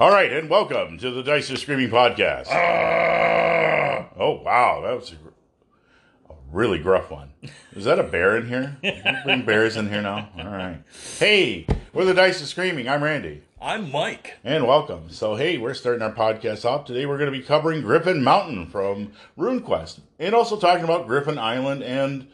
All right, and welcome to the Dice are Screaming podcast. Ah! Oh, wow, that was a, a really gruff one. Is that a bear in here? Bring bears in here now? All right. Hey, we're the Dice are Screaming. I'm Randy, I'm Mike. and welcome. So, hey, we're starting our podcast off today. We're going to be covering Griffin Mountain from RuneQuest, and also talking about Griffin Island and,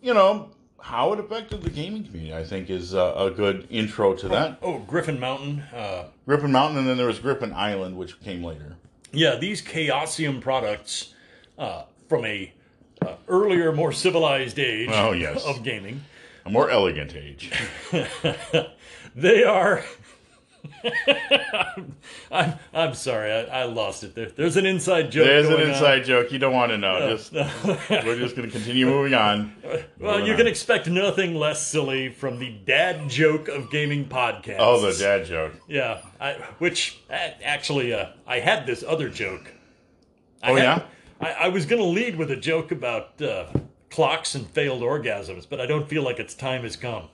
you know, how it affected the gaming community. I think is a, a good intro to that. Oh, Griffin Mountain. Uh, Griffin Mountain, and then there was Griffin Island, which came later. yeah, these Chaosium products uh, from a uh, earlier, more civilized age Oh, yes. of gaming. A more elegant age. They are. I'm, I'm sorry, I, I lost it there. There's an inside joke. There's an going on. inside joke you don't want to know. Just we're just going to continue moving on. Well, Moving you on. can expect nothing less silly from the dad joke of gaming podcasts. Oh, the dad joke. Yeah, I, which actually, uh, I had this other joke. I Oh, had- yeah? I, I was going to lead with a joke about uh, clocks and failed orgasms, but I don't feel like its time has come.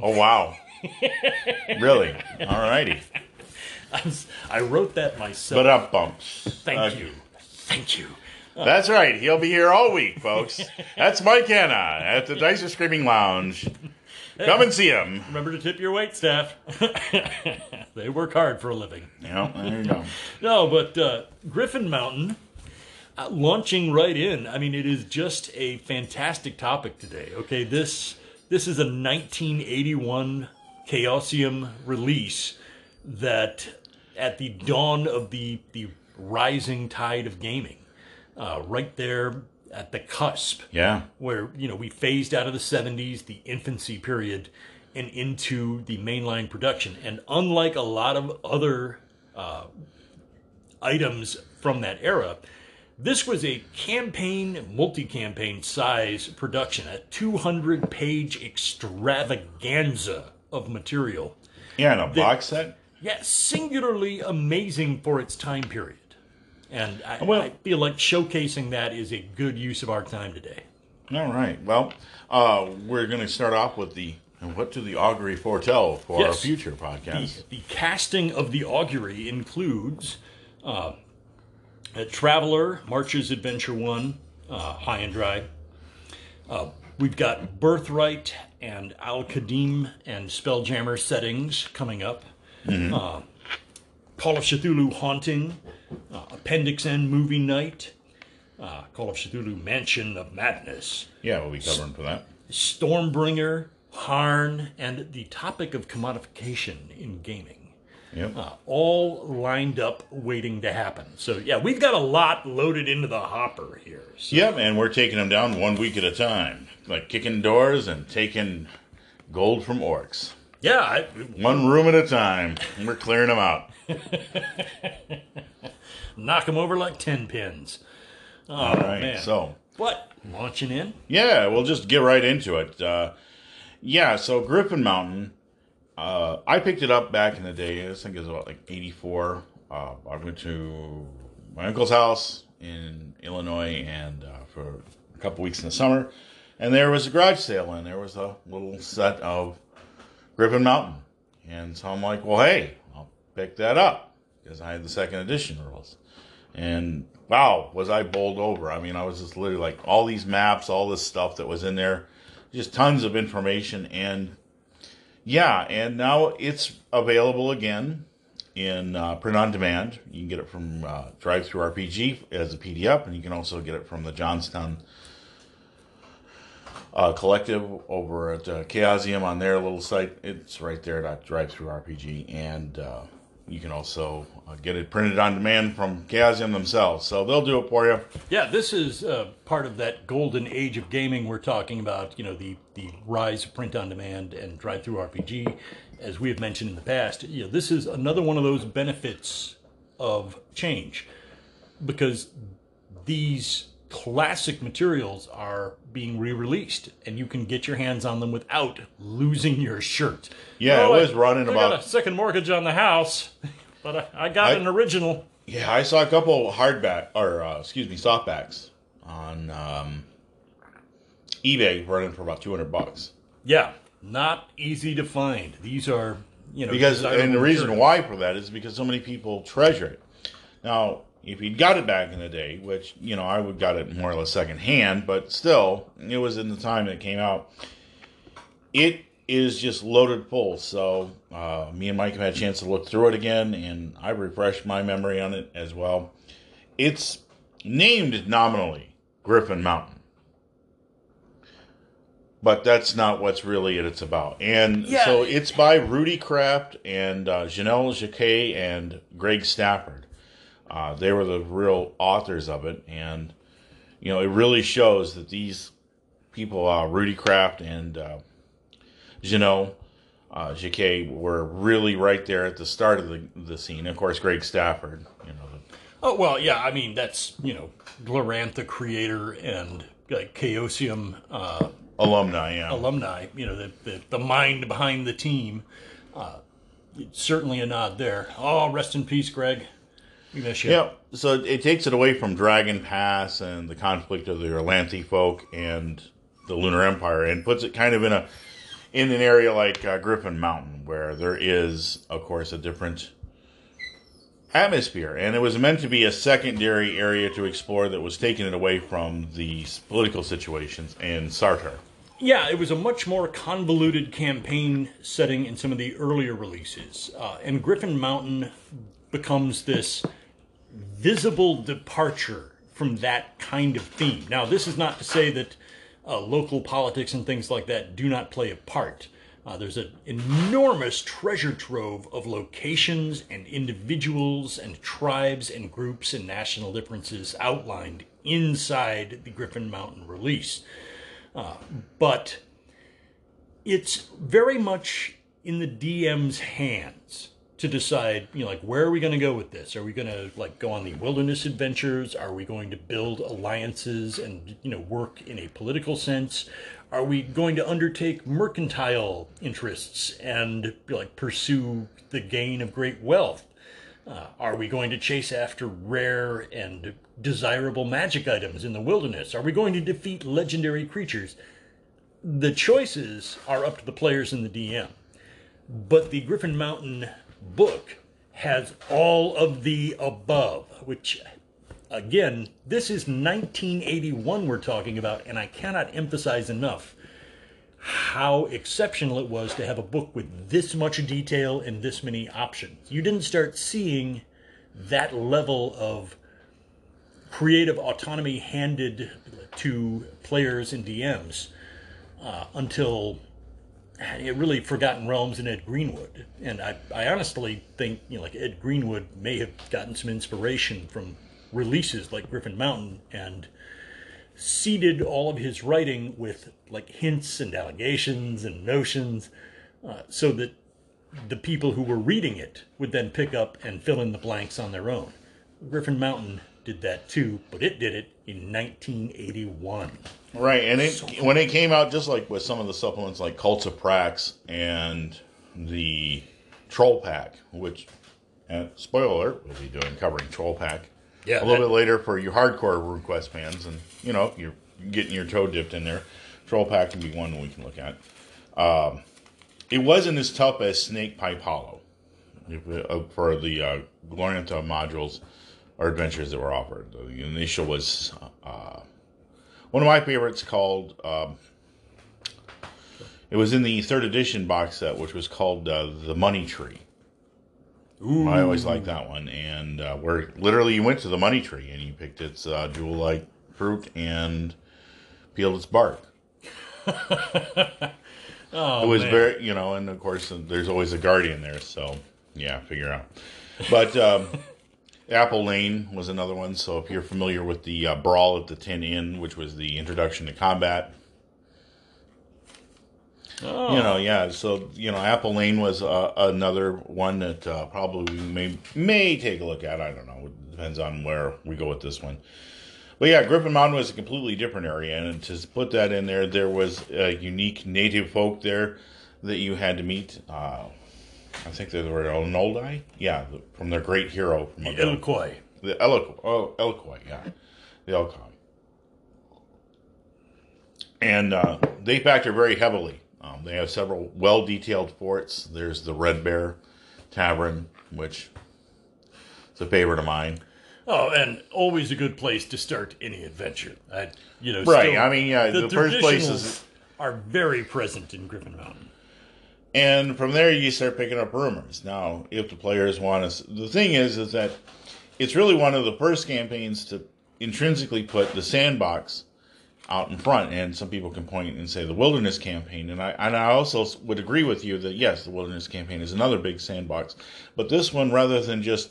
Oh wow. really? All righty. I, wrote that myself. But up bumps. Thank Okay. you. Thank you. That's right. He'll be here all week, folks. That's Mike Hanna at the Dice are Screaming Lounge. Come and see him. Remember to tip your wait staff. they work hard for a living. Yeah, there you go. No, but uh, Griffin Mountain, uh, launching right in. I mean, it is just a fantastic topic today. Okay, this this is a 1981 Chaosium release that, at the dawn of the the rising tide of gaming, uh, right there at the cusp Yeah. where you know we phased out of the 70s the infancy period and into the mainline production and unlike a lot of other uh, items from that era this was a campaign multi-campaign size production a 200 page extravaganza of material Yeah, and a box set. yeah singularly amazing for its time period and I, Well- I feel like showcasing that is a good use of our time today All right. Well, uh, we're going to start off with the what do the augury foretell for our Yes. future the, podcast? the casting of the augury includes uh, a Traveller, March's Adventure 1, uh, High and Dry. Uh, we've got Birthright and Al Qadim and Spelljammer settings coming up. Uh, Call of Cthulhu Haunting, uh, Appendix N Movie Night, uh, Call of Cthulhu Mansion of Madness. Yeah, we'll be covering for that. Stormbringer, Harn, and the topic of commodification in gaming. Yep. Uh, all lined up, waiting to happen. So, yeah, we've got a lot loaded into the hopper here. So, Yep, and we're taking them down one week at a time, like kicking doors and taking gold from orcs, yeah, I, one room at a time. We're clearing them out. knock them over like 10 pins. Oh, All right. man. So What? Launching in? yeah, we'll just get right into it. Uh, yeah. So Griffin Mountain, uh, I picked it up back in the day. I think it was about like '84. Uh, I went to my uncle's house in Illinois and uh, for a couple weeks in the summer, and there was a garage sale and there was a little set of Griffin Mountain. And so I'm like, well, hey, I'll pick that up because I had the second edition rules. And wow, was I bowled over. I mean, I was just literally like all these maps, all this stuff that was in there, just tons of information. And yeah, and now it's available again in uh, print on demand. You can get it from uh, DriveThruRPG as a PDF, and you can also get it from the Jonstown uh, collective over at uh, Chaosium on their little site. It's right there at DriveThruRPG, and uh, you can also uh, get it printed on demand from Chaosium themselves. So they'll do it for you. Yeah, this is uh, part of that golden age of gaming we're talking about. You know, the the rise of print on demand and DriveThruRPG, as we have mentioned in the past. You know, this is another one of those benefits of change, because these classic materials are being re-released, and you can get your hands on them without losing your shirt. Yeah, Oh, it was I- running I about. got a second mortgage on the house, but I, I got an original. Yeah, I saw a couple hardback or uh, excuse me, softbacks on um, eBay running for about two hundred bucks. Yeah, not easy to find. These are you know because and the reason why for that is because so many people treasure it. Now, if you'd got it back in the day, which you know I would got it more or less secondhand, but still, it was in the time that it came out. It is just loaded full. So uh, me and Mike have had a chance to look through it again, and I refreshed my memory on it as well. It's named nominally Griffin Mountain. But that's not what's really it it's about. And Yeah. so it's by Rudy Kraft and uh, Jennell Jaquays and Greg Stafford. Uh, they were the real authors of it. And, you know, it really shows that these people, uh, Rudy Kraft and uh, Jennell uh, Jaquays, were really right there at the start of the, the scene. Of course, Greg Stafford, you know, Oh well, yeah. I mean, that's you know, Glorantha creator and like Chaosium uh, alumni, yeah. alumni. You know, the, the the mind behind the team. Uh, certainly a nod there. Oh, rest in peace, Greg. We miss you. Yeah, so it takes it away from Dragon Pass and the conflict of the Orlanthi folk and the Lunar Empire, and puts it kind of in a in an area like uh, Griffin Mountain, where there is, of course, a different atmosphere, and it was meant to be a secondary area to explore that was taking it away from the political situations in Sartar. Yeah, it was a much more convoluted campaign setting in some of the earlier releases. Uh, and Griffin Mountain becomes this visible departure from that kind of theme. Now, this is not to say that uh, local politics and things like that do not play a part. Uh, there's an enormous treasure trove of locations and individuals and tribes and groups and national differences outlined inside the Griffin Mountain release but it's very much in the DM's hands to decide, you know, like where are we going to go with this? Are we going to like go on the wilderness adventures? Are we going to build alliances and you know work in a political sense? Are we going to undertake mercantile interests and like pursue the gain of great wealth? Uh, are we going to chase after rare and desirable magic items in the wilderness? Are we going to defeat legendary creatures? The choices are up to the players in the DM. But the Griffin Mountain book has all of the above, which, again, this is 1981 we're talking about, and I cannot emphasize enough how exceptional it was to have a book with this much detail and this many options. You didn't start seeing that level of creative autonomy handed to players and DMs uh, until it really Forgotten Realms and Ed Greenwood. And I, I honestly think, you know, like Ed Greenwood may have gotten some inspiration from releases like Griffin Mountain and seeded all of his writing with like hints and allegations and notions uh, so that the people who were reading it would then pick up and fill in the blanks on their own. Griffin Mountain did that too, but it did it in 1981. Right, and it when it came out, just like with some of the supplements like Cults of Prax and the Trollpak, which, uh, spoiler alert, we'll be doing covering Trollpak Yeah, a little that- bit later for you hardcore RuneQuest fans, and you know you're getting your toe dipped in there. Trollpak can be one we can look at. Um, it wasn't as tough as Snake Pipe Hollow uh, for the uh, Glorantha modules or adventures that were offered. The initial was uh, one of my favorites called. Um, it was in the third edition box set, which was called uh, the Money Tree. I always liked that one, and uh, where literally you went to the Money Tree and you picked its uh, jewel-like fruit and peeled its bark. Oh, it was man. very, you know, and of course there's always a guardian there, so yeah, figure out. But um, Apple Lane was another one. So if you're familiar with the uh, Brawl at the Tin Inn, which was the introduction to combat, Oh, you know, yeah. So you know, Apple Lane was uh, another one that uh, probably we may may take a look at. I don't know. It depends on where we go with this one. But yeah, Griffin Mountain was a completely different area, and to put that in there, there was a unique native folk there that you had to meet. I think they were Onoldi, yeah, the- from their great hero from above. Iroquois. The Eloquois, oh, Eloquois, yeah, the Elcon. And uh, they factor very heavily Um, they have several well detailed forts. There's the Red Bear Tavern, which is a favorite of mine. Oh, and always a good place to start any adventure. I, you know, Right, still- I mean, yeah, the first places are very present in Griffin Mountain. And from there, you start picking up rumors. Now, if the players want to, the thing is, is that it's really one of the first campaigns to intrinsically put the sandbox out in front. And some people can point and say the wilderness campaign, and I and I also would agree with you that yes, the wilderness campaign is another big sandbox. But this one, rather than just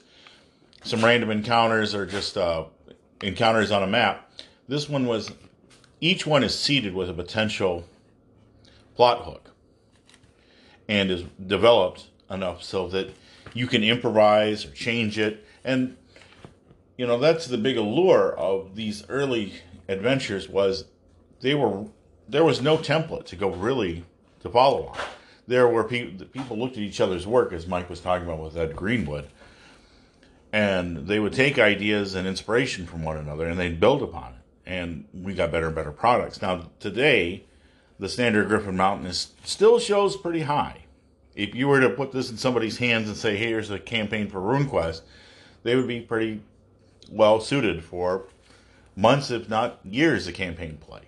some random encounters or just uh, encounters on a map, this one was each one is seeded with a potential plot hook and is developed enough so that you can improvise or change it. And you know that's the big allure of these early adventures was they were there was no template to go really to follow on. There were people people looked at each other's work as Mike was talking about with Ed Greenwood, and they would take ideas and inspiration from one another and they'd build upon it. And we got better and better products. Now today, the standard Griffin Mountain is still shows pretty high. If you were to put this in somebody's hands and say, "Hey, here's a campaign for RuneQuest," they would be pretty well suited for months, if not years, of campaign play.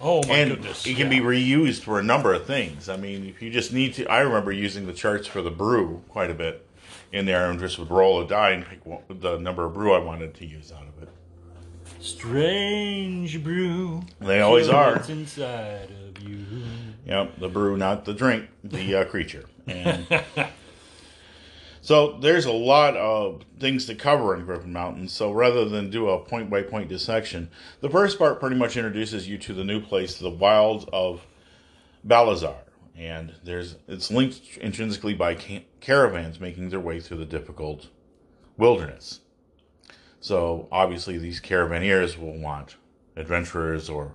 Oh my and goodness! it can yeah. be reused for a number of things. I mean, if you just need to, I remember using the charts for the brew quite a bit in there, and just would roll a die and pick one- the number of brew I wanted to use out of it. strange brew. They always are. What's inside you? Yep, the brew, not the drink, the uh, creature. And so there's a lot of things to cover in Griffin Mountain. So rather than do a point by point dissection, the first part pretty much introduces you to the new place, the wilds of Balazar. And there's it's linked intrinsically by ca- caravans making their way through the difficult wilderness. So obviously these caravaneers will want adventurers or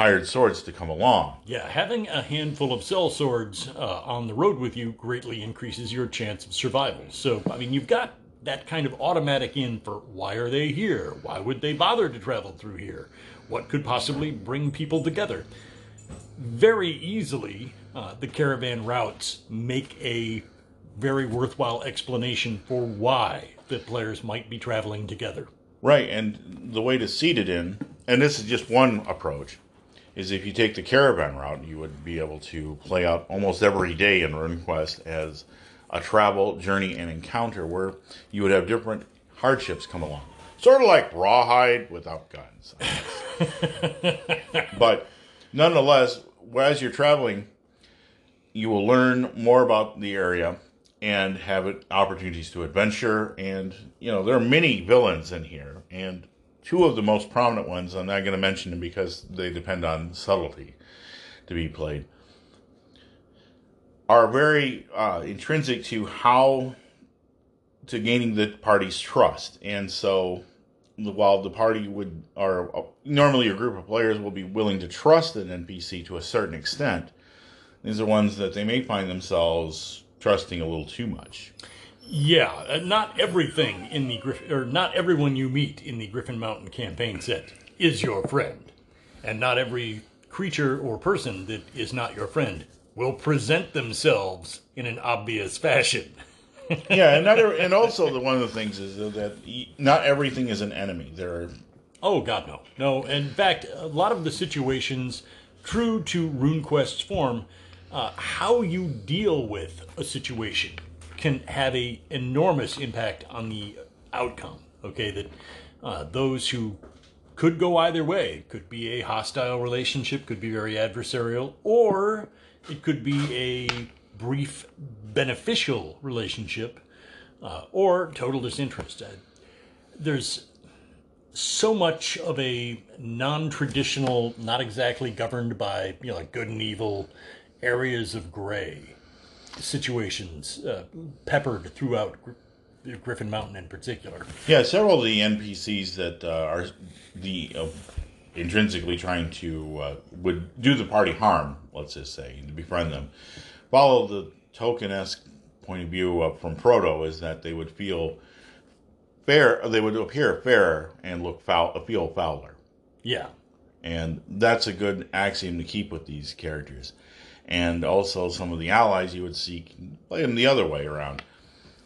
hired swords to come along. Yeah, having a handful of sell swords uh, on the road with you greatly increases your chance of survival. So, I mean, you've got that kind of automatic in for why are they here? Why would they bother to travel through here? What could possibly bring people together? Very easily, uh, the caravan routes make a very worthwhile explanation for why the players might be traveling together. Right, and the way to seed it in, and this is just one approach, is if you take the caravan route, you would be able to play out almost every day in RuneQuest as a travel, journey, and encounter where you would have different hardships come along. Sort of like Rawhide without guns. But nonetheless, as you're traveling, you will learn more about the area and have it, opportunities to adventure. And, you know, there are many villains in here. And two of the most prominent ones, I'm not going to mention them because they depend on subtlety to be played, are very uh, intrinsic to how to gaining the party's trust. And so while the party would, or uh, normally a group of players will be willing to trust an NPC to a certain extent, these are ones that they may find themselves trusting a little too much. Yeah, uh, not everything in the Griffin, or not everyone you meet in the Griffin Mountain campaign set is your friend, and not every creature or person that is not your friend will present themselves in an obvious fashion. yeah, and not every, and also the one of the things is that not everything is an enemy. There are Oh God, no, no. In fact, a lot of the situations, true to RuneQuest's form, uh, how you deal with a situation can have a enormous impact on the outcome. Okay, that uh, those who could go either way could be a hostile relationship, could be very adversarial, or it could be a brief beneficial relationship, uh, or total disinterest. Uh, there's so much of a non-traditional, not exactly governed by you know good and evil areas of gray situations uh, peppered throughout Gr- Griffin Mountain in particular. yeah several of the NPCs that uh, are the uh, intrinsically trying to uh, would do the party harm. Let's just say to befriend them. Follow the Tolkienesque point of view from Frodo is that they would feel fair. They would appear fairer and look foul, feel fouler. Yeah, and that's a good axiom to keep with these characters. And also some of the allies you would seek play them the other way around.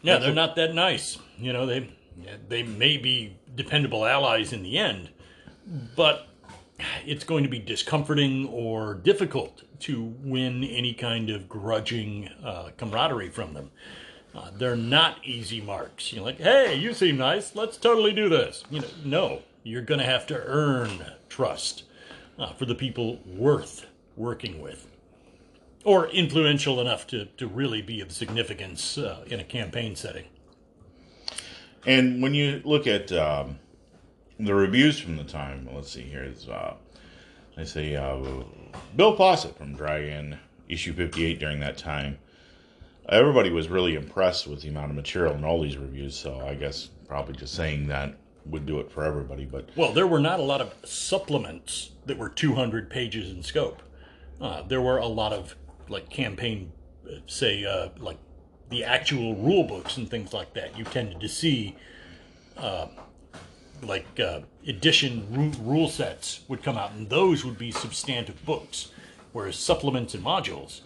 Yeah, they're not that nice. You know, they they may be dependable allies in the end, but it's going to be discomforting or difficult to win any kind of grudging uh, camaraderie from them. Uh, they're not easy marks. You're like, hey, you seem nice. Let's totally do this. You know, no, you're going to have to earn trust uh, for the people worth working with or influential enough to, to really be of significance uh, in a campaign setting. And when you look at um, the reviews from the time, let's see here, is uh, I say uh, Bill Fawcett from Dragon issue 58 during that time. Everybody was really impressed with the amount of material in all these reviews, so I guess probably just saying that would do it for everybody. But well, there were not a lot of supplements that were 200 pages in scope. Uh, there were a lot of like campaign, say, uh, like the actual rule books and things like that. You tended to see, uh, like uh, edition ru- rule sets would come out, and those would be substantive books, whereas supplements and modules,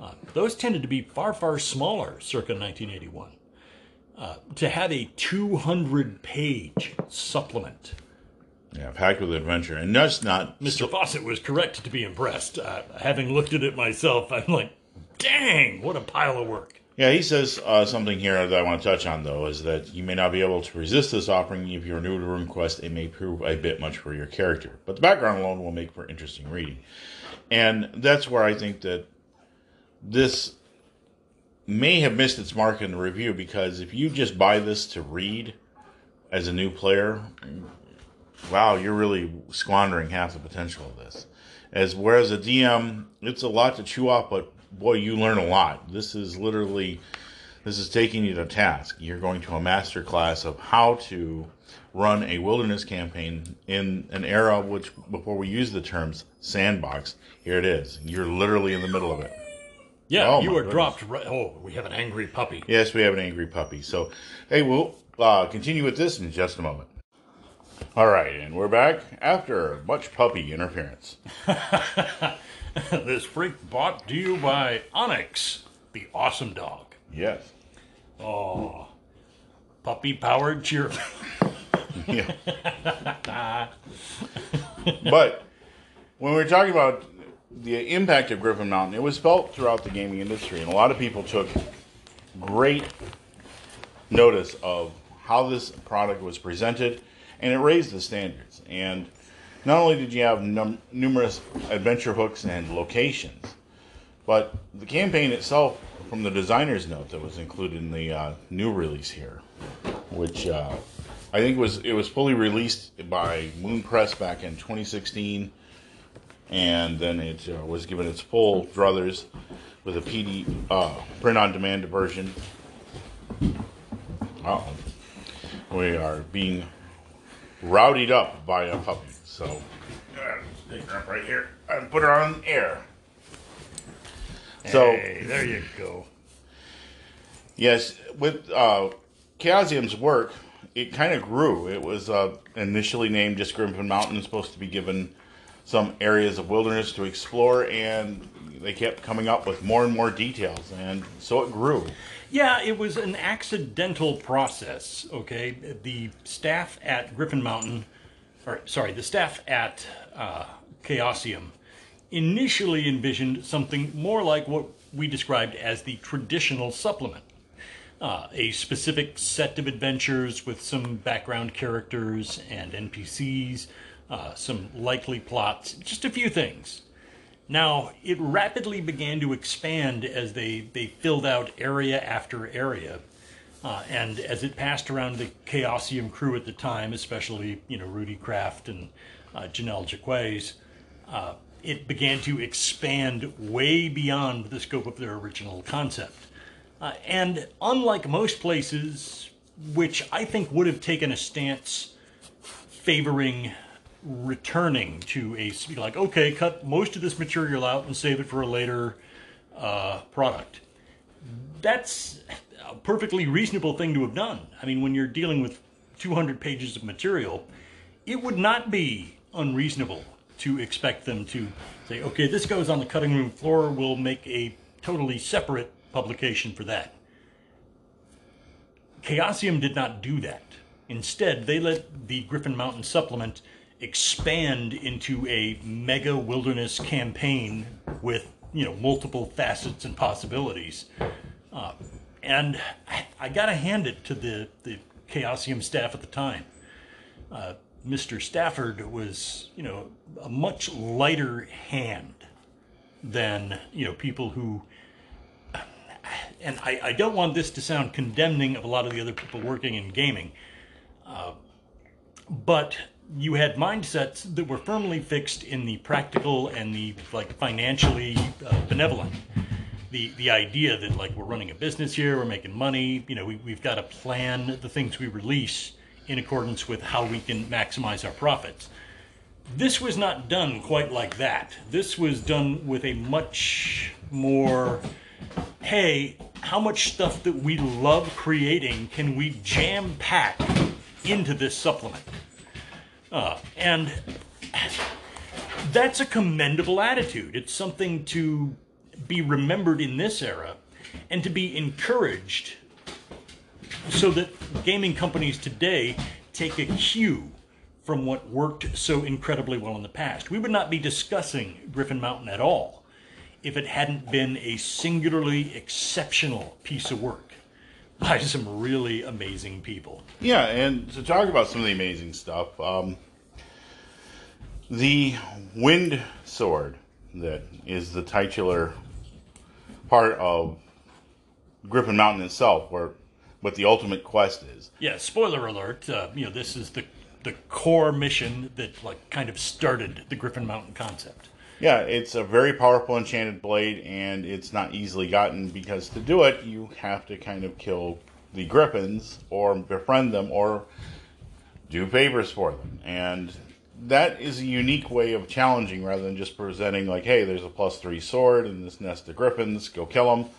uh, those tended to be far far smaller, circa 1981. Uh, to have a 200 page supplement yeah, packed with adventure, and that's not. Mr. Fawcett was correct to be impressed. Uh, having looked at it myself, I'm like, dang, what a pile of work. Yeah, he says uh, something here that I want to touch on, though, is that you may not be able to resist this offering if you're new to RuneQuest. It may prove a bit much for your character, but the background alone will make for interesting reading. And that's where I think that this may have missed its mark in the review because if you just buy this to read as a new player, wow, you're really squandering half the potential of this. As whereas a DM, it's a lot to chew off, but boy, you learn a lot. This is literally, this is taking you to task. You're going to a master class of how to run a wilderness campaign in an era which, before we use the terms sandbox, here it is. You're literally in the middle of it. Yeah, oh, you were dropped. Right, oh, we have an angry puppy. Yes, we have an angry puppy. So, hey, we'll uh, continue with this in just a moment. All right, and we're back after much puppy interference. this freak brought to you by Onyx, the awesome dog. Yes. Oh, puppy powered cheer. yeah. but when we're talking about the impact of Griffin Mountain, it was felt throughout the gaming industry, and a lot of people took great notice of how this product was presented and it raised the standards. And not only did you have num- numerous adventure hooks and locations, but the campaign itself, from the designer's note that was included in the uh, new release here, which uh, I think was it was fully released by Moon Press back in 2016, and then it uh, was given its full druthers with a PD uh, print-on-demand version. Oh, we are being rowdied up by a puppy. So, take her up right here and put her on air. So hey, there you go. Yes, with uh, Chaosium's work, it kind of grew. It was uh, initially named just Griffin Mountain, supposed to be given some areas of wilderness to explore, and they kept coming up with more and more details, and so it grew. Yeah, it was an accidental process. Okay, the staff at Griffin Mountain, or sorry, the staff at uh, Chaosium initially envisioned something more like what we described as the traditional supplement. Uh, a specific set of adventures with some background characters and NPCs, uh, some likely plots, just a few things. Now, it rapidly began to expand as they, they filled out area after area. Uh, and as it passed around the Chaosium crew at the time, especially, you know, Rudy Kraft and uh, Jennell Jaquays, uh, it began to expand way beyond the scope of their original concept. Uh, and unlike most places, which I think would have taken a stance favoring returning to a like okay cut most of this material out and save it for a later uh, product that's a perfectly reasonable thing to have done i mean when you're dealing with 200 pages of material it would not be unreasonable to expect them to say, okay, this goes on the cutting room floor, we'll make a totally separate publication for that. Chaosium did not do that. Instead, they let the Griffin Mountain supplement expand into a mega wilderness campaign with you know multiple facets and possibilities. Uh, and I gotta hand it to the the Chaosium staff at the time. Uh, Mr. Stafford was you know a much lighter hand than you know people who. And I, I don't want this to sound condemning of a lot of the other people working in gaming, uh, but you had mindsets that were firmly fixed in the practical and the like financially uh, benevolent. The the idea that like we're running a business here, we're making money. You know, we, we've got to plan the things we release in accordance with how we can maximize our profits. This was not done quite like that. This was done with a much more, hey, how much stuff that we love creating can we jam pack into this supplement? Uh, and that's a commendable attitude. It's something to be remembered in this era and to be encouraged so that gaming companies today take a cue from what worked so incredibly well in the past. We would not be discussing Griffin Mountain at all if it hadn't been a singularly exceptional piece of work by some really amazing people. Yeah, and to talk about some of the amazing stuff, um, the wind sword that is the titular part of Griffin Mountain itself, where what the ultimate quest is. Yeah, spoiler alert. Uh, you know, this is the the core mission that like kind of started the Griffin Mountain concept. Yeah, it's a very powerful enchanted blade, and it's not easily gotten because to do it, you have to kind of kill the griffins or befriend them or do favors for them. And that is a unique way of challenging rather than just presenting, like, hey, there's a plus three sword in this nest of griffins, go kill them,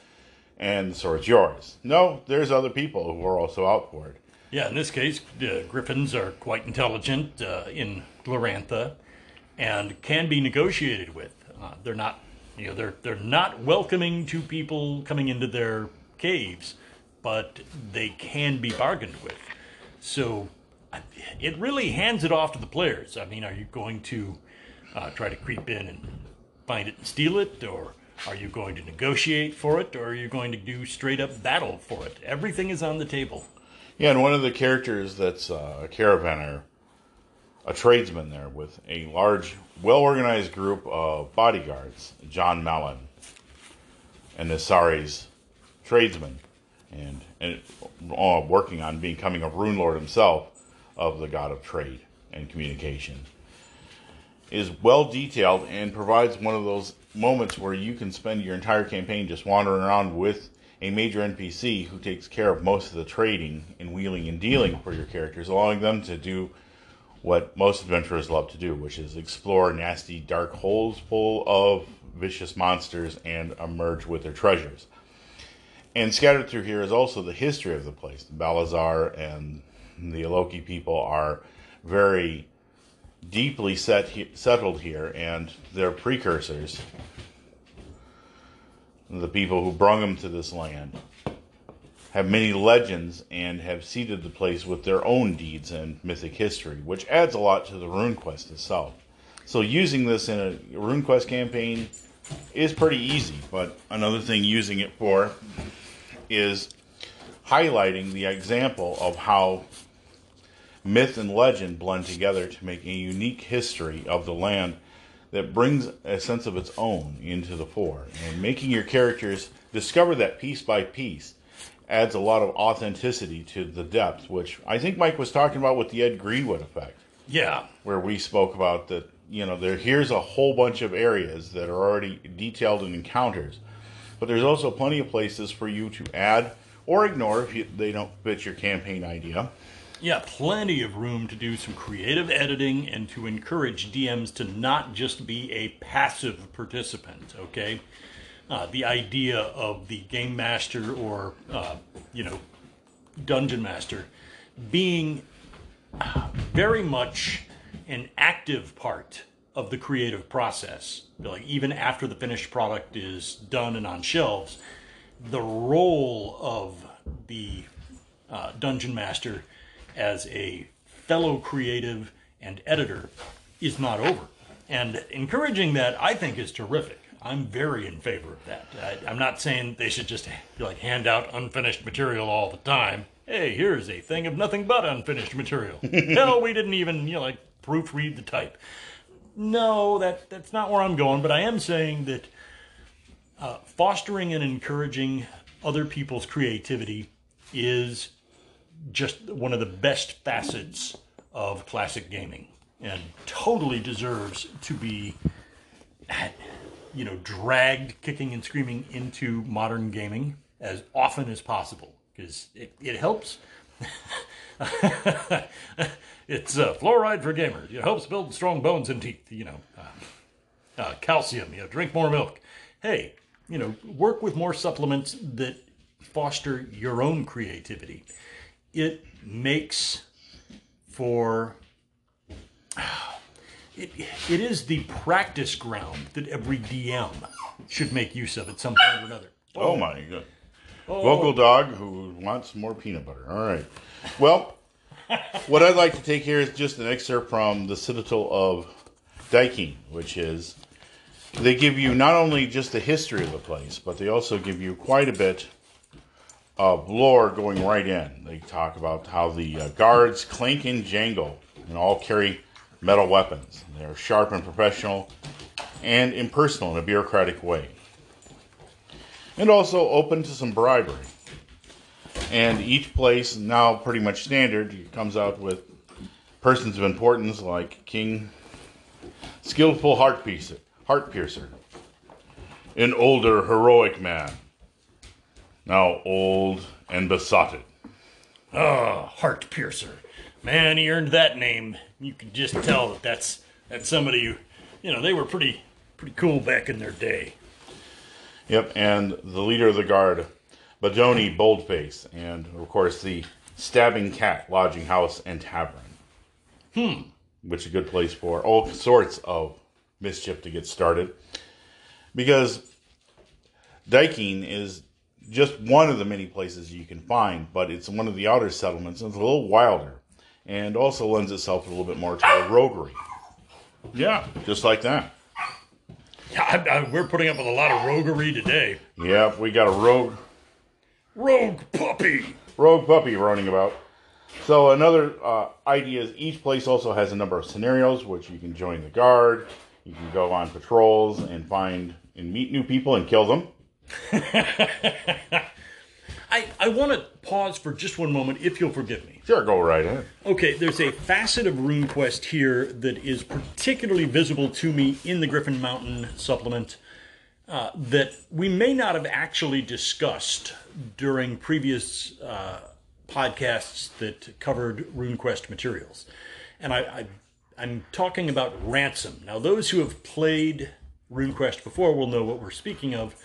and the sword's yours. No, there's other people who are also out for it. Yeah, in this case, the griffins are quite intelligent uh, in Glorantha and can be negotiated with. Uh, they're not, you know, they're they're not welcoming to people coming into their caves, but they can be bargained with. So it really hands it off to the players. I mean, are you going to uh, try to creep in and find it and steal it, or are you going to negotiate for it, or are you going to do straight up battle for it? Everything is on the table. Yeah, and one of the characters that's uh, a caravaner a tradesman there with a large, well organized group of bodyguards, John Mellon and Issaries tradesmen, and, and uh, working on becoming a rune lord himself of the god of trade and communication. Is well detailed and provides one of those moments where you can spend your entire campaign just wandering around with a major NPC who takes care of most of the trading and wheeling and dealing for your characters, allowing them to do what most adventurers love to do, which is explore nasty dark holes full of vicious monsters and emerge with their treasures. And scattered through here is also the history of the place. Balazar and the Aloki people are very deeply set he- settled here, and their precursors, the people who brought them to this land, have many legends and have seeded the place with their own deeds and mythic history, which adds a lot to the RuneQuest itself. So using this in a RuneQuest campaign is pretty easy, but another thing using it for is highlighting the example of how myth and legend blend together to make a unique history of the land that brings a sense of its own into the fore and making your characters discover that piece by piece adds a lot of authenticity to the depth, which I think Mike was talking about with the Ed Greenwood effect. Yeah. Where we spoke about that, you know, there here's a whole bunch of areas that are already detailed in encounters, but there's also plenty of places for you to add or ignore if you, they don't fit your campaign idea. Yeah, plenty of room to do some creative editing and to encourage DMs to not just be a passive participant, okay? Uh, the idea of the game master or uh, you know dungeon master being very much an active part of the creative process. Like even after the finished product is done and on shelves, the role of the uh, dungeon master as a fellow creative and editor is not over. And encouraging that, I think, is terrific. I'm very in favor of that. I, I'm not saying they should just like hand out unfinished material all the time. Hey, here's a thing of nothing but unfinished material. Hell, we didn't even you know like proofread the type. No, that that's not where I'm going. But I am saying that uh, fostering and encouraging other people's creativity is just one of the best facets of classic gaming and totally deserves to be you know dragged kicking and screaming into modern gaming as often as possible because it, it helps. It's uh, fluoride for gamers. It helps build strong bones and teeth you know uh, uh, calcium you know drink more milk. Hey you know work with more supplements that foster your own creativity. It makes for it, it is the practice ground that every DM should make use of at some point or another. Oh, my god. Vocal dog who wants more peanut butter. All right. Well, what I'd like to take here is just an excerpt from the Citadel of Daikin, which is they give you not only just the history of the place, but they also give you quite a bit of lore going right in. They talk about how the uh, guards clink and jangle and all carry metal weapons. They're sharp and professional and impersonal in a bureaucratic way. And also open to some bribery. And each place, now pretty much standard, comes out with persons of importance like King Skillful Heart Piercer, Heart Piercer, an older heroic man, now old and besotted. Ah, Heart Piercer. Man, he earned that name. You can just tell that that's that's somebody who, you know, they were pretty pretty cool back in their day. Yep, and the leader of the guard, Badoni Boldface, and of course the Stabbing Cat Lodging House and Tavern. Hmm. Which is a good place for all sorts of mischief to get started. Because Daikin is just one of the many places you can find, but it's one of the outer settlements and it's a little wilder and also lends itself a little bit more to a roguery. Yeah, just like that. Yeah, I, I, we're putting up with a lot of roguery today. Yep, we got a rogue. Rogue puppy. Rogue puppy running about. So another uh, idea is each place also has a number of scenarios, which you can join the guard, you can go on patrols and find and meet new people and kill them. I, I want to pause for just one moment, if you'll forgive me. Sure, go right ahead. Okay, there's a facet of RuneQuest here that is particularly visible to me in the Griffin Mountain supplement uh, that we may not have actually discussed during previous uh, podcasts that covered RuneQuest materials. And I, I, I'm talking about Ransom. Now, those who have played RuneQuest before will know what we're speaking of.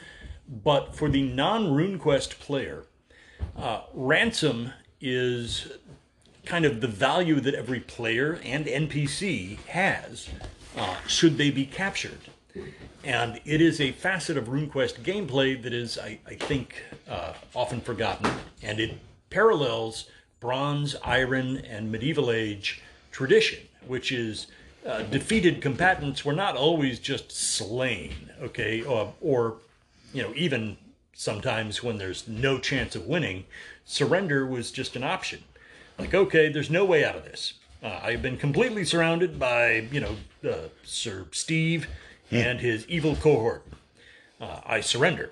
But for the non RuneQuest player, uh, ransom is kind of the value that every player and NPC has uh, should they be captured. And it is a facet of RuneQuest gameplay that is, I, I think, uh, often forgotten. And it parallels Bronze, Iron, and Medieval Age tradition, which is uh, defeated combatants were not always just slain, okay, or, or you know, even sometimes when there's no chance of winning, surrender was just an option. Like, okay, there's no way out of this. Uh, I've been completely surrounded by, you know, uh, Sir Steve and his evil cohort. Uh, I surrender.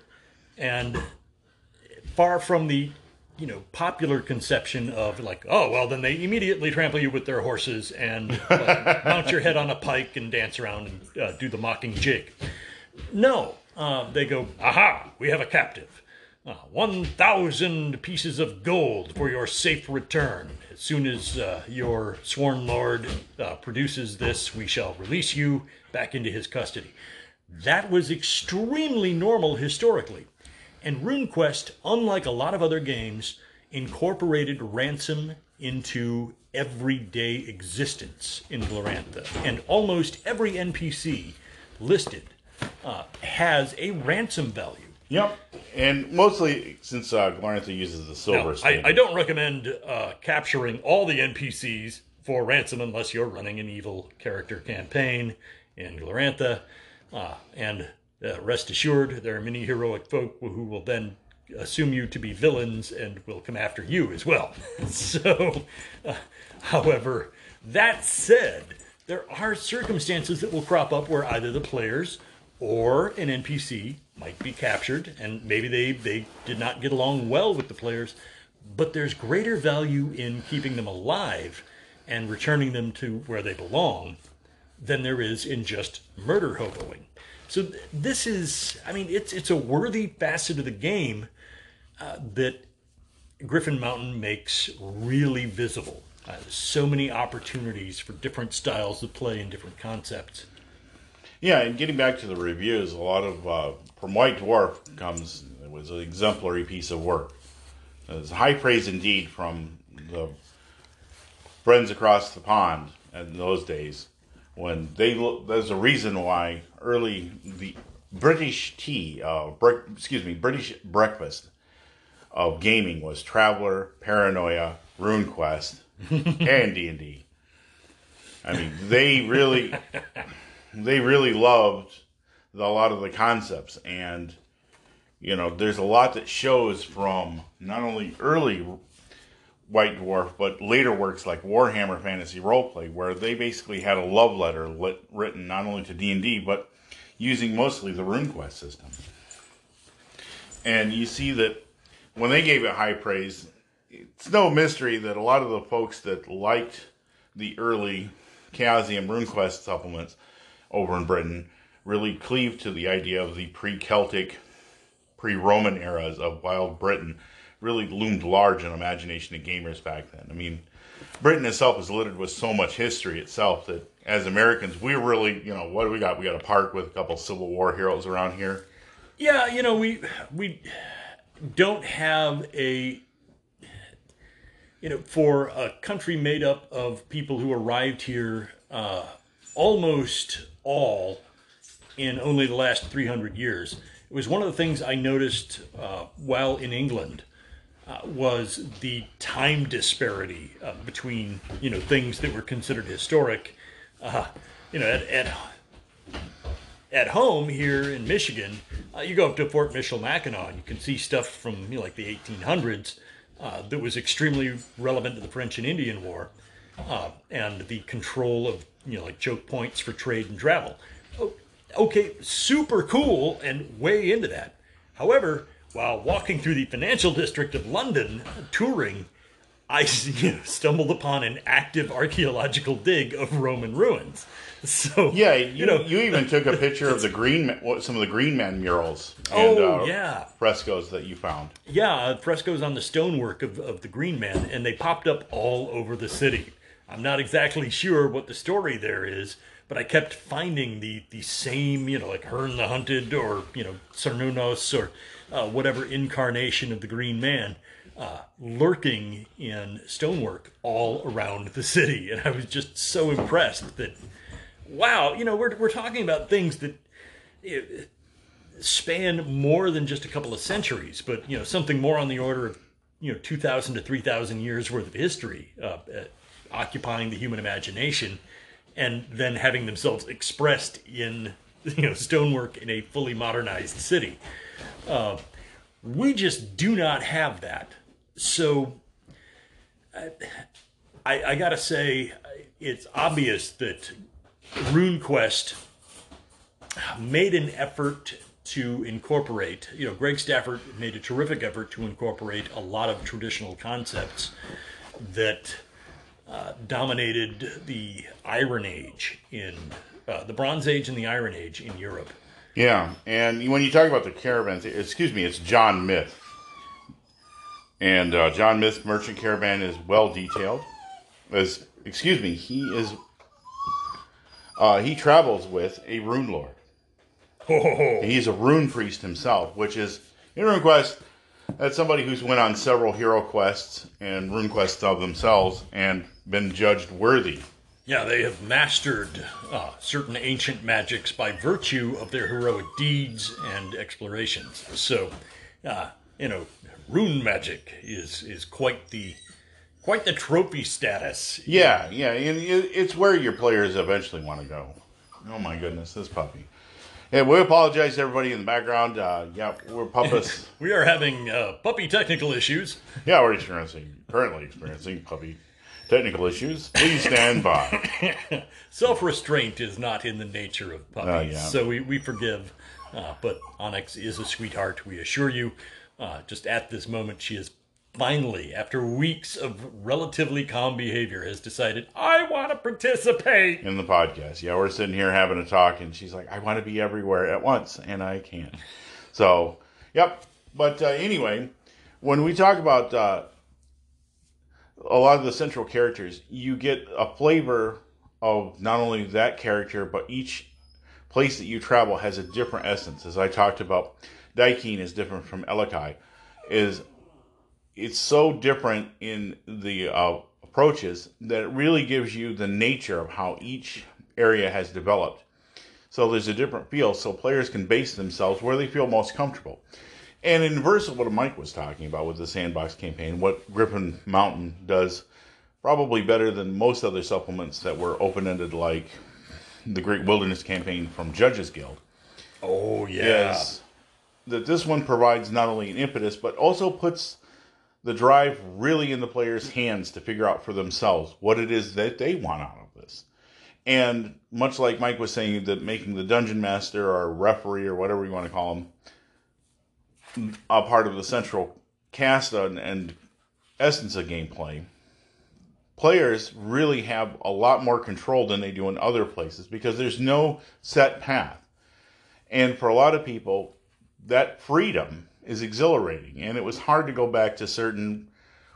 And far from the, you know, popular conception of like, oh, well, then they immediately trample you with their horses and mount your head on a pike and dance around and uh, do the mocking jig. No, uh, they go, aha, we have a captive. Uh, 1,000 pieces of gold for your safe return. As soon as uh, your sworn lord uh, produces this, we shall release you back into his custody. That was extremely normal historically. And RuneQuest, unlike a lot of other games, incorporated ransom into everyday existence in Glorantha, and almost every NPC listed uh, has a ransom value. Yep. And mostly since uh, Glorantha uses the silver Now, I. I don't recommend uh, capturing all the NPCs for ransom unless you're running an evil character campaign in Glorantha. Uh, and uh, rest assured, there are many heroic folk who will then assume you to be villains and will come after you as well. so, uh, however, that said, there are circumstances that will crop up where either the players or an NPC might be captured, and maybe they, they did not get along well with the players, but there's greater value in keeping them alive and returning them to where they belong than there is in just murder hoboing. So th- this is, I mean, it's it's a worthy facet of the game uh, that Griffin Mountain makes really visible. Uh, so many opportunities for different styles of play and different concepts. Yeah, and getting back to the reviews, a lot of uh, from White Dwarf comes it was an exemplary piece of work. It's high praise indeed from the friends across the pond in those days when they lo- there's a reason why early the British tea, uh, bre- excuse me, British breakfast of gaming was Traveller, Paranoia, RuneQuest, and D and D. I mean, they really they really loved the, a lot of the concepts. And you know there's a lot that shows from not only early white dwarf but later works like warhammer fantasy roleplay where they basically had a love letter lit, written not only to d&d but using mostly the runequest system. And you see that when they gave it high praise it's no mystery that a lot of the folks that liked the early chaosium runequest supplements over in Britain really cleaved to the idea of the pre-Celtic, pre-Roman eras of wild Britain really loomed large in imagination of gamers back then. I mean, Britain itself is littered with so much history itself that as Americans, we really, you know, what do we got? We got a park with a couple Civil War heroes around here. Yeah, you know, we we don't have a you know, for a country made up of people who arrived here uh, almost all in only the last 300 years. It was one of the things I noticed uh, while in England uh, was the time disparity uh, between you know things that were considered historic. Uh, you know, at, at at home here in Michigan, uh, you go up to Fort Michilimackinac and you can see stuff from you know, like the 1800s uh, that was extremely relevant to the French and Indian War and the control of you know like choke points for trade and travel. Okay, super cool and way into that. However, while walking through the financial district of London touring, I you know, stumbled upon an active archaeological dig of Roman ruins. So Yeah, you, know, you even took a picture of the green, some of the Green Man murals and Oh, uh, yeah. frescoes that you found. Yeah, frescoes on the stonework of, of the Green Man, and they popped up all over the city. I'm not exactly sure what the story there is, but I kept finding the, the same, you know, like Herne the Hunter or, you know, Cernunnos or uh, whatever incarnation of the Green Man uh, lurking in stonework all around the city. And I was just so impressed that, wow, you know, we're, we're talking about things that. eh, span more than just a couple of centuries, but you know something more on the order of you know two thousand to three thousand years worth of history uh, occupying the human imagination, and then having themselves expressed in you know stonework in a fully modernized city. Uh, we just do not have that. So I, I gotta say, it's obvious that RuneQuest made an effort to incorporate, you know, Greg Stafford made a terrific effort to incorporate a lot of traditional concepts that uh, dominated the Iron Age in uh, the Bronze Age and the Iron Age in Europe. Yeah, and when you talk about the caravans, excuse me, it's John Myth. And uh, John Myth's merchant caravan is well detailed. As excuse me, he is uh, he travels with a rune lord. Oh, He's a rune priest himself, which is in RuneQuest. That's somebody who's went on several hero quests and rune quests of themselves and been judged worthy. Yeah, they have mastered uh, certain ancient magics by virtue of their heroic deeds and explorations. So, uh, you know, rune magic is is quite the quite the trophy status. Yeah, yeah, and it's where your players eventually want to go. Oh my goodness, this puppy. Yeah, we apologize to everybody in the background. Uh, yeah, we're puppets. We are having uh, puppy technical issues. yeah, we're experiencing, currently experiencing puppy technical issues. Please stand by. Self restraint is not in the nature of puppies, Oh, yeah. so we, we forgive. Uh, but Onyx is a sweetheart, we assure you. Uh, just at this moment, she is finally, after weeks of relatively calm behavior, has decided, I want to participate. in the podcast. Yeah, we're sitting here having a talk, and she's like, "I want to be everywhere at once, and I can't." So, yep. But uh, anyway, when we talk about uh, a lot of the central characters, you get a flavor of not only that character, but each place that you travel has a different essence. As I talked about, Dykene is different from Elkoi. Is it's so different in the uh, approaches that it really gives you the nature of how each area has developed. So there's a different feel, so players can base themselves where they feel most comfortable. And in verse of what Mike was talking about with the sandbox campaign, what Griffin Mountain does probably better than most other supplements that were open ended, like the Great Wilderness campaign from Judges Guild, Oh, yeah. is that this one provides not only an impetus, but also puts the drive really in the player's hands to figure out for themselves what it is that they want out of this. And much like Mike was saying, that making the dungeon master or referee or whatever you want to call him a part of the central cast and, and essence of gameplay, players really have a lot more control than they do in other places because there's no set path. And for a lot of people, that freedom is exhilarating. And it was hard to go back to certain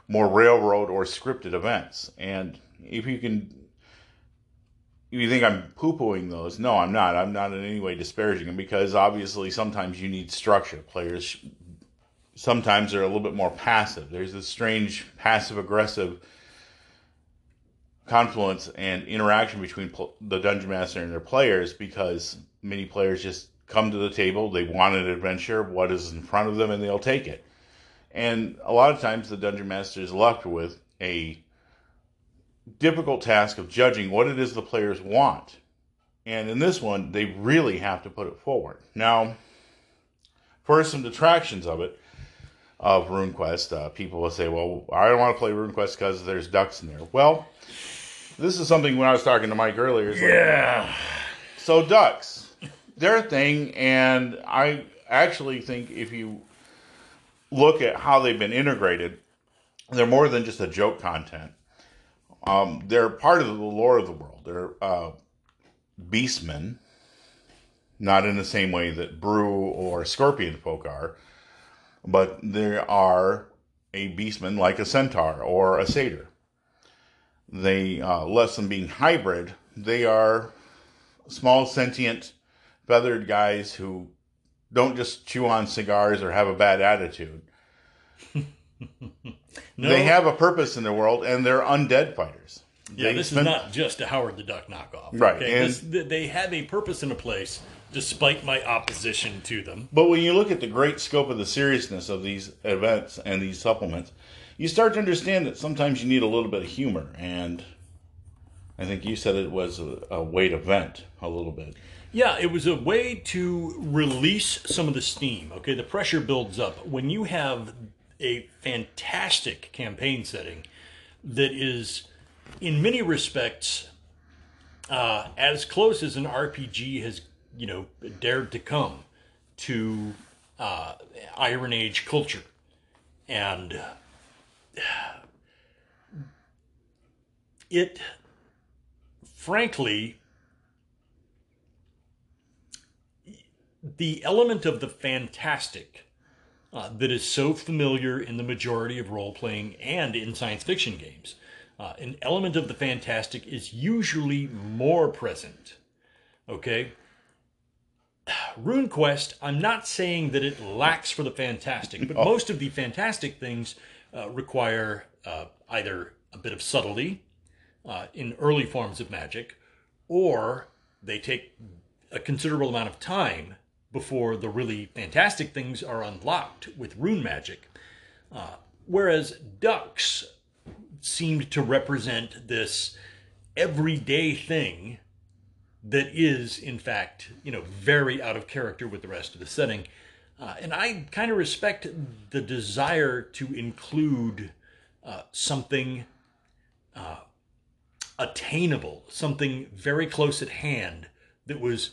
more railroad or scripted events. And if you can, if you think I'm poo pooing those, no, I'm not. I'm not in any way disparaging them because obviously sometimes you need structure. Players sometimes are a little bit more passive. There's this strange passive aggressive confluence and interaction between the dungeon master and their players because many players just come to the table they want an adventure what is in front of them and they'll take it and a lot of times the dungeon master is left with a difficult task of judging what it is the players want and in this one they really have to put it forward now for some detractions of it of RuneQuest, uh, people will say, "Well, I don't want to play RuneQuest because there's ducks in there." Well, this is something when I was talking to Mike earlier. Like, Yeah. so ducks, they're thing, and I actually think if you look at how they've been integrated, they're more than just a joke content. Um, they're part of the lore of the world. They're uh, beastmen, not in the same way that broo or scorpion folk are, but they are a beastman like a centaur or a satyr. They, uh, less than being hybrid, they are small, sentient, feathered guys who don't just chew on cigars or have a bad attitude. No, They have a purpose in the world, and they're undead fighters. yeah, They this spend- is not just a Howard the Duck knockoff. Right, Okay? and- This, they have a purpose in a place, despite my opposition to them. But when you look at the great scope of the seriousness of these events and these supplements, you start to understand that sometimes you need a little bit of humor. And I think you said it was a, a way to vent a little bit. Yeah, it was a way to release some of the steam. Okay, the pressure builds up when you have a fantastic campaign setting that is, in many respects, uh, as close as an RPG has, you know, dared to come to uh, Iron Age culture, and it, frankly, the element of the fantastic uh, that is so familiar in the majority of role playing and in science fiction games. Uh, an element of the fantastic is usually more present. Okay? RuneQuest, I'm not saying that it lacks for the fantastic, but most of the fantastic things uh, require uh, either a bit of subtlety uh, in early forms of magic, or they take a considerable amount of time before the really fantastic things are unlocked with rune magic. Uh, whereas ducks seemed to represent this everyday thing that is, in fact, you know, very out of character with the rest of the setting. Uh, and I kind of respect the desire to include uh, something uh, attainable, something very close at hand that was,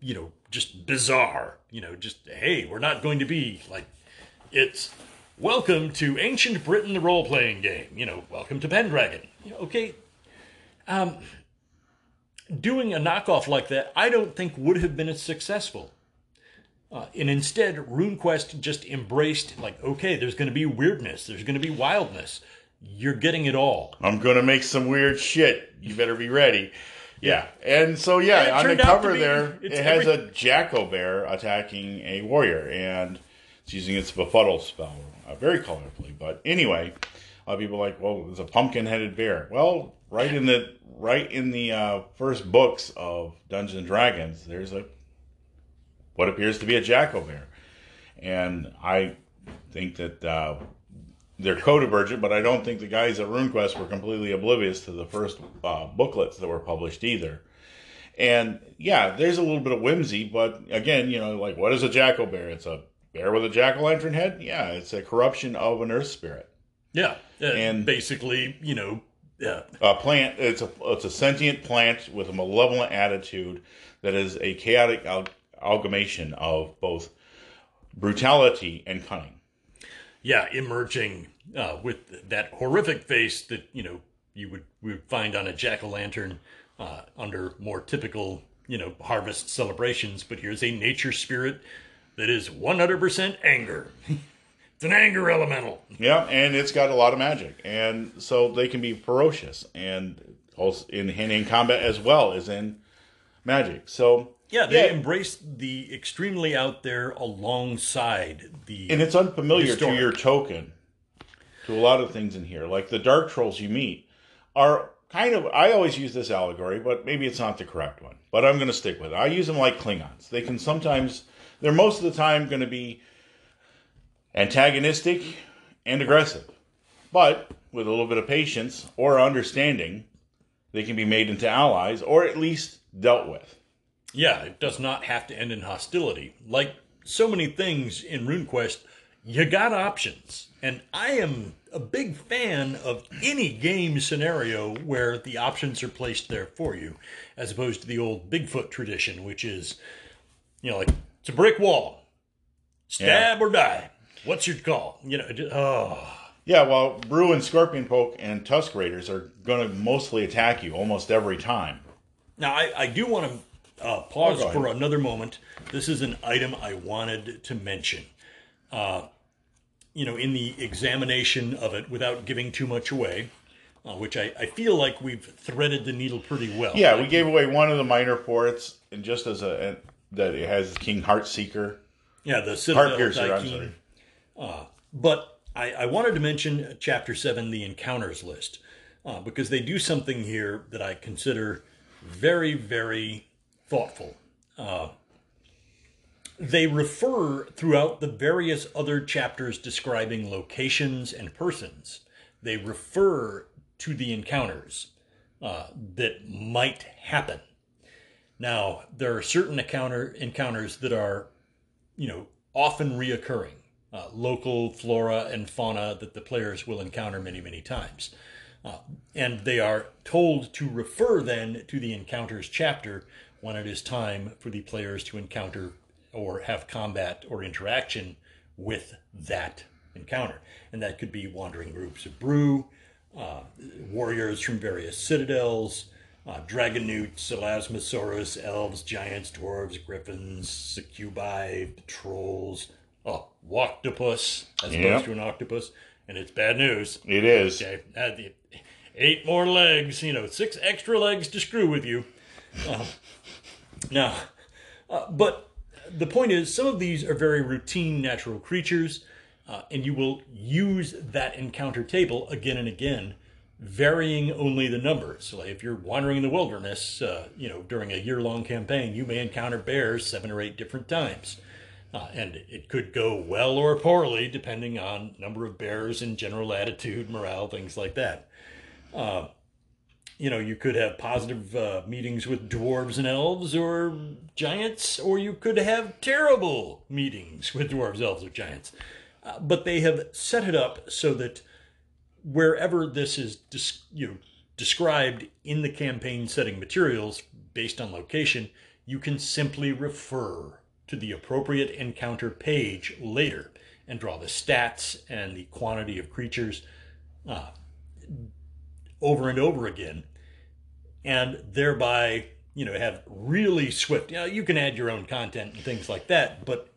you know, just bizarre. You know, just, hey, we're not going to be like, it's welcome to Ancient Britain, the role playing game. You know, welcome to Pendragon. Okay. Um, doing a knockoff like that, I don't think would have been as successful. Uh, and instead, RuneQuest just embraced, like, okay, there's going to be weirdness, there's going to be wildness. You're getting it all. I'm going to make some weird shit. You better be ready. Yeah. And so, yeah, And on the turned out to cover be- there, it has every- a Jack O'Bear attacking a warrior, and it's using its befuddle spell uh, very colorfully. But anyway, a lot of people are like, well, it's a pumpkin headed bear. Well, right in the right in the uh, first books of Dungeons and Dragons, there's a what appears to be a Jack O'Bear, and I think that uh, they're co-divergent, but I don't think the guys at RuneQuest were completely oblivious to the first uh, booklets that were published either. And yeah, there's a little bit of whimsy, but again, you know, like what is a Jack O'Bear? It's a bear with a jack o' lantern head. Yeah, it's a corruption of an earth spirit. Yeah. And- basically, you know, uh, A plant. It's a it's a sentient plant with a malevolent attitude that is a chaotic al- amalgamation of both brutality and cunning. Yeah, emerging uh, with that horrific face that, you know, you would, we would find on a jack o' lantern uh, under more typical, you know, harvest celebrations. But here's a nature spirit that is 100% anger. it's an anger elemental. Yeah, and it's got a lot of magic, and so they can be ferocious, and also in hand in combat as well as in magic. So Yeah, they Yeah. embrace the extremely out there alongside the. and it's unfamiliar Historic. to your token to a lot of things in here like the dark trolls you meet are kind of i always use this allegory but maybe it's not the correct one but i'm going to stick with it i use them like klingons they can sometimes they're most of the time going to be antagonistic and aggressive but with a little bit of patience or understanding they can be made into allies or at least dealt with Yeah, it does not have to end in hostility. Like so many things in RuneQuest, you got options. And I am a big fan of any game scenario where the options are placed there for you, as opposed to the old Bigfoot tradition, which is, you know, like it's a brick wall, stab or die. What's your call? You know, oh, Yeah, well, Broo and Scorpion Poke and Tusk Raiders are going to mostly attack you almost every time. Now, I, I do want to uh, pause Oh, for another moment. This is an item I wanted to mention. Uh, you know, in the examination of it, without giving too much away, uh, which I, I feel like we've threaded the needle pretty well. Yeah, we gave away one of the minor forts, and just as a and that it has King Heartseeker, Yeah, the Citadel Heart Piercer. I'm Tycoon. sorry. But I, I wanted to mention Chapter 7, the encounters list, uh, because they do something here that I consider very, very thoughtful. Uh, they refer throughout the various other chapters describing locations and persons, they refer to the encounters uh, that might happen. Now, there are certain encounter, encounters that are you know, often reoccurring uh, local flora and fauna that the players will encounter many, many times. Uh, and they are told to refer then to the encounters chapter when it is time for the players to encounter or have combat or interaction with that encounter. And that could be wandering groups of broo, uh, warriors from various citadels, uh, dragonewts, elasmosaurus, elves, giants, dwarves, griffins, succubi, trolls, oh, octopus as Yeah. opposed to an octopus, and it's bad news. It is. Okay, had eight more legs, you know, six extra legs to screw with you. Uh, now, uh, but the point is, some of these are very routine natural creatures, uh, and you will use that encounter table again and again, varying only the numbers. So if you're wandering in the wilderness, uh, you know, during a year-long campaign, you may encounter bears seven or eight different times. Uh, and it could go well or poorly depending on number of bears and general attitude, morale, things like that. Uh, you know, you could have positive uh, meetings with dwarves and elves or giants, or you could have terrible meetings with dwarves, elves, or giants. Uh, but they have set it up so that wherever this is dis- you know, described in the campaign setting materials based on location, you can simply refer to the appropriate encounter page later and draw the stats and the quantity of creatures uh, over and over again, and thereby, you know, have really swift. You know, you can add your own content and things like that, but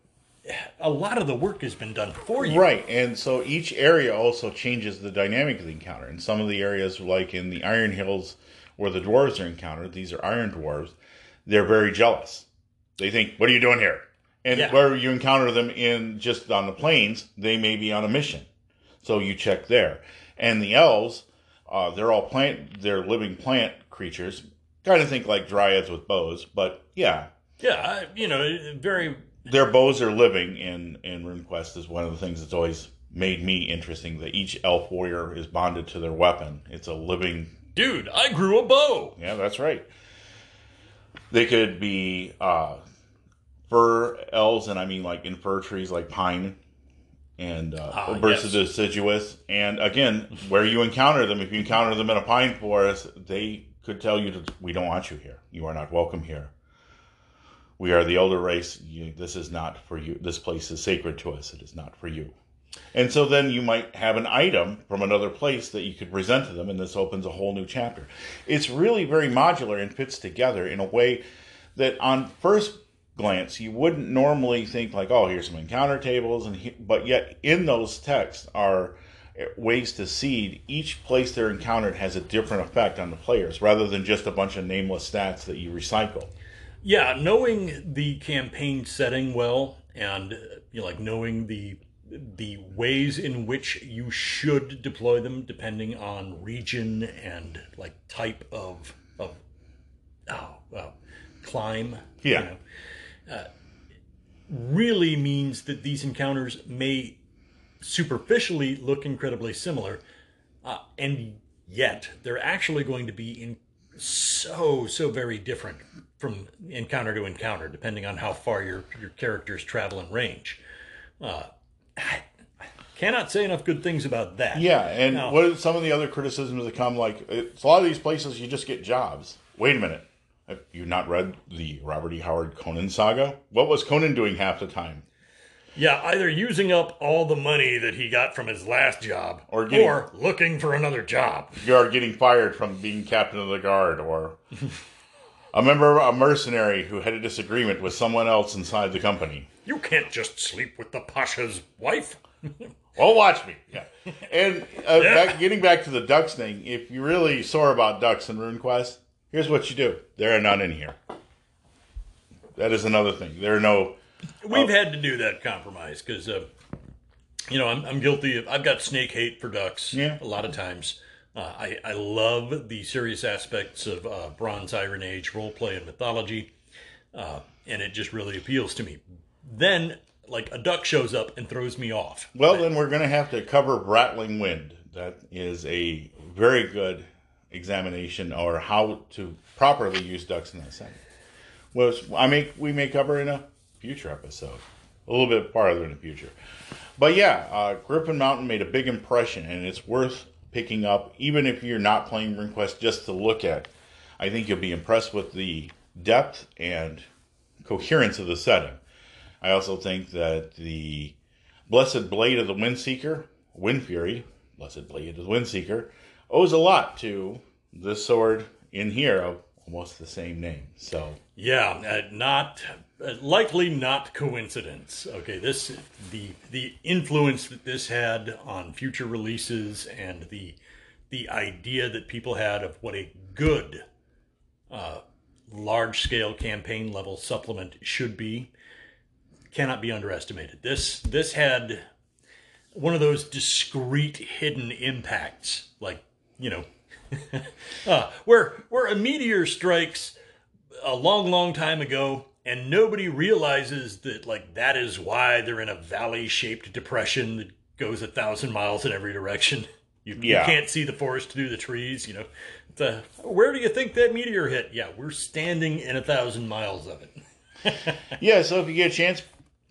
a lot of the work has been done for you. Right, and so each area also changes the dynamic of the encounter. In some of the areas, like in the Iron Hills, where the dwarves are encountered, these are iron dwarves. They're very jealous. They think, "What are you doing here?" And Yeah. where you encounter them in just on the plains, they may be on a mission, so you check there. And the elves, uh, they're all plant, they're living plant creatures. Kind of think like dryads with bows, but yeah, Yeah, I- you know, very. their bows are living in in RuneQuest is one of the things that's always made me interesting. That each elf warrior is bonded to their weapon. It's a living. Dude, I grew a bow. Yeah, that's right. They could be uh, fir elves, and I mean like in fir trees, like pine and uh, Ah, versus yes. deciduous. And again, where you encounter them, if you encounter them in a pine forest, they could tell you that we don't want you here. You are not welcome here. We are the elder race. You, this is not for you. This place is sacred to us. It is not for you. And so then you might have an item from another place that you could present to them, and this opens a whole new chapter. It's really very modular and fits together in a way that on first glance you wouldn't normally think like, oh, here's some encounter tables, and he, but yet in those texts are ways to seed each place they're encountered has a different effect on the players rather than just a bunch of nameless stats that you recycle. Yeah, knowing the campaign setting well, and you know, like knowing the the ways in which you should deploy them, depending on region and like type of of oh well, climb. you Yeah. know, uh, really means that these encounters may superficially look incredibly similar, uh, and yet they're actually going to be in so so very different from encounter to encounter, depending on how far your your characters travel in range. Uh, I cannot say enough good things about that. Yeah, and Now- what are some of the other criticisms that come? Like, it's a lot of these places you just get jobs. Wait a minute, have you not read the Robert E. Howard Conan saga? What was Conan doing half the time? Yeah, either using up all the money that he got from his last job, Or getting- or looking for another job. You are getting fired from being captain of the guard, or a member, of a mercenary who had a disagreement with someone else inside the company. You can't just sleep with the pasha's wife. Well, watch me. Yeah. And uh, back, getting back to the ducks thing, if you're really sore about ducks in RuneQuest, here's what you do. There are none in here. That is another thing. There are no. We've had to do that compromise because, uh, you know, I'm, I'm guilty of. I've got snake hate for ducks. Yeah. A lot of times, uh, I I love the serious aspects of uh, Bronze Iron Age role play and mythology, uh, and it just really appeals to me. Then, like a duck shows up and throws me off. Well, then we're going to have to cover Rattling Wind. That is a very good examination or how to properly use ducks in that setting. Was I make we may cover in a future episode, a little bit farther in the future. But yeah, uh, Griffin Mountain made a big impression, and it's worth picking up, even if you're not playing RuneQuest, just to look at. I think you'll be impressed with the depth and coherence of the setting. I also think that the Blessed Blade of the Windseeker, Wind Fury, Blessed Blade of the Windseeker, owes a lot to this sword in here of almost the same name. So Yeah, uh, not uh, likely not coincidence. Okay, this the the influence that this had on future releases and the the idea that people had of what a good uh, large scale campaign level supplement should be. cannot be underestimated. This this had one of those discrete hidden impacts, like you know, uh, where where a meteor strikes a long, long time ago, and nobody realizes that like that is why they're in a valley-shaped depression that goes a thousand miles in every direction. You, Yeah. you can't see the forest through the trees. You know, the, where do you think that meteor hit? Yeah, we're standing in a thousand miles of it. Yeah, so if you get a chance,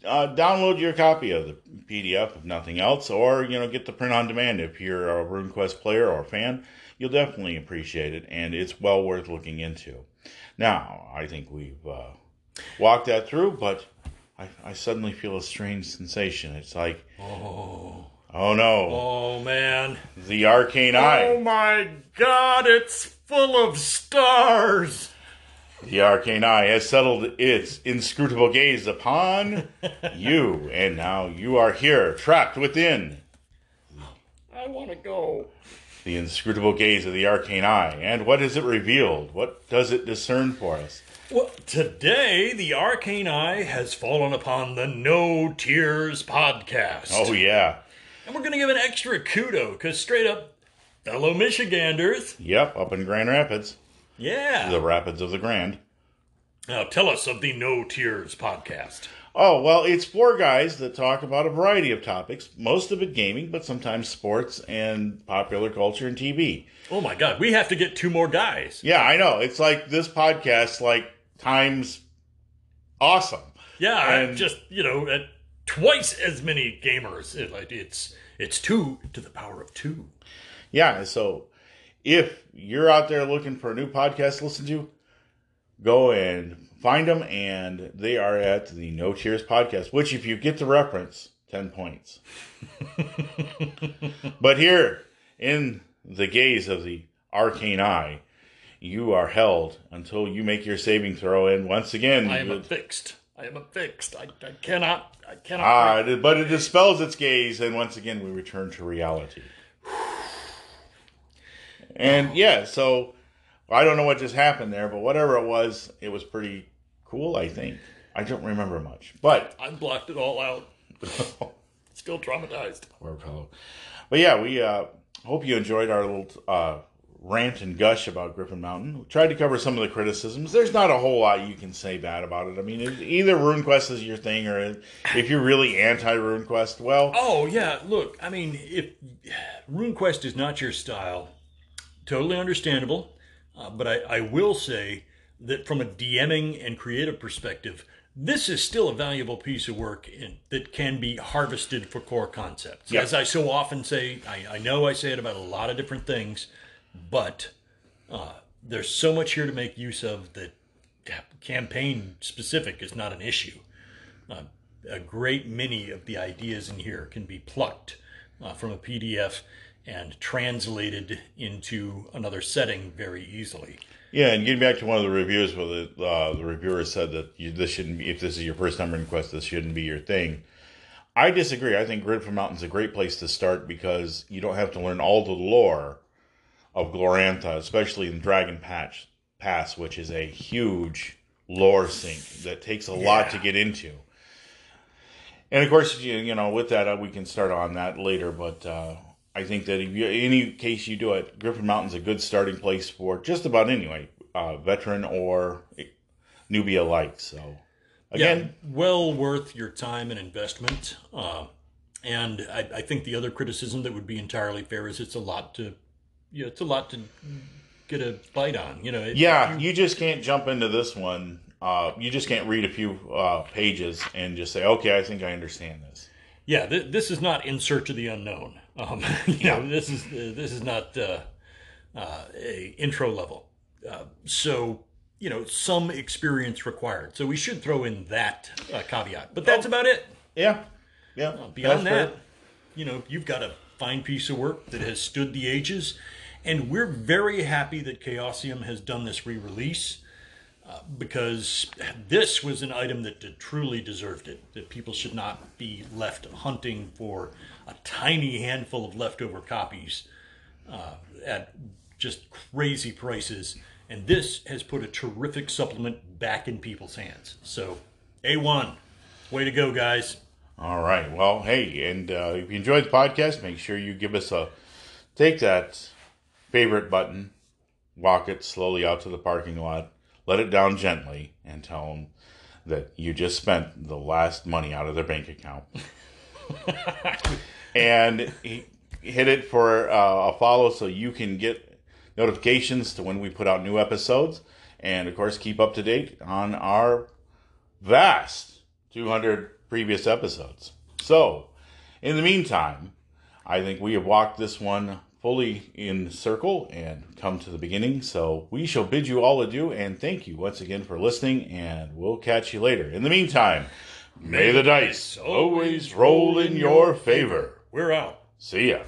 uh, download your copy of the PDF, if nothing else, or you know, get the print on demand if you're a RuneQuest player or fan. You'll definitely appreciate it, and it's well worth looking into. Now, I think we've uh, walked that through, but I, I suddenly feel a strange sensation. It's like, Oh, oh no, oh man. the arcane eye. Oh my god, it's full of stars. The arcane eye has settled its inscrutable gaze upon you, and now you are here, trapped within. I want to go. the inscrutable gaze of the arcane eye. And what has it revealed? What does it discern for us? Well, today the arcane eye has fallen upon the No Tears podcast. Oh, yeah. And we're going to give an extra kudo because straight up, fellow Michiganders. Yep, up in Grand Rapids, Yeah. the Rapids of the Grand. Now tell us of the No Tears podcast. Oh, well, it's four guys that talk about a variety of topics, most of it gaming, but sometimes sports and popular culture and TV. Oh my god, we have to get two more guys. Yeah, I know. It's like this podcast, like, times awesome. Yeah, And- just, you know, at twice as many gamers. It- like, It's it's two to the power of two. Yeah, so if you're out there looking for a new podcast to listen to, go and find them, and they are at the No Cheers podcast. Which, if you get the reference, ten points. but here, in the gaze of the arcane eye, you are held until you make your saving throw. And once again, I am affixed. I am affixed. I, I cannot. I cannot. ah, but it dispels its gaze, and once again, we return to reality. And yeah, so I don't know what just happened there, but whatever it was, it was pretty cool. I think I don't remember much, but I blocked it all out. Still traumatized. Poor fellow. But yeah, we uh, hope you enjoyed our little uh, rant and gush about Griffin Mountain. We tried to cover some of the criticisms. There's not a whole lot you can say bad about it. I mean, either RuneQuest is your thing, or if you're really anti RuneQuest, well, Oh yeah, look. I mean, if RuneQuest is not your style, totally understandable. Uh, but I, I will say that from a DMing and creative perspective, this is still a valuable piece of work in, that can be harvested for core concepts. Yeah. As I so often say, I, I know I say it about a lot of different things, but uh, there's so much here to make use of that campaign specific is not an issue a great many of the ideas in here can be plucked uh, from a PDF and translated into another setting very easily. yeah. And getting back to one of the reviews where the, uh, the reviewer said that you, this shouldn't be, if this is your first time RuneQuest, this shouldn't be your thing. I disagree. I think Griffin Mountain's a great place to start because you don't have to learn all the lore of Glorantha, especially in Dragon Patch Pass, which is a huge lore sink that takes a lot to get into. And of course, you, you know, with that, uh, we can start on that later. But uh, I think that if you, any case you do it, Griffin Mountain's a good starting place for just about anyway, uh, veteran or newbie alike. So again, yeah, well worth your time and investment. Uh, and I, I think the other criticism that would be entirely fair is it's a lot to, you know, it's a lot to get a bite on. You know, it- Yeah, you just can't jump into this one. Uh, you just can't read a few uh, pages and just say, "Okay, I think I understand this." yeah. Th- this is not in search of the unknown. Um, you know, this is uh, this is not uh, uh, a intro level. Uh, so you know, some experience required. So we should throw in that uh, caveat. But that's about it. Yeah, yeah. Beyond that's fair. that, you know, you've got a fine piece of work that has stood the ages, and we're very happy that Chaosium has done this re-release. uh, Because this was an item that did- truly deserved it. That people should not be left hunting for a tiny handful of leftover copies uh, at just crazy prices. And this has put a terrific supplement back in people's hands. So, A1, Way to go, guys. All right. Well, hey, and uh, if you enjoyed the podcast, make sure you give us a take that favorite button, walk it slowly out to the parking lot, let it down gently, and tell them that you just spent the last money out of their bank account. and hit it for uh, a follow so you can get notifications to when we put out new episodes. And of course, keep up to date on our vast 200 previous episodes. So, in the meantime, I think we have walked this one fully in circle and come to the beginning. So we shall bid you all adieu and thank you once again for listening, and we'll catch you later. In the meantime, may the dice always roll in your favor. We're out. See ya.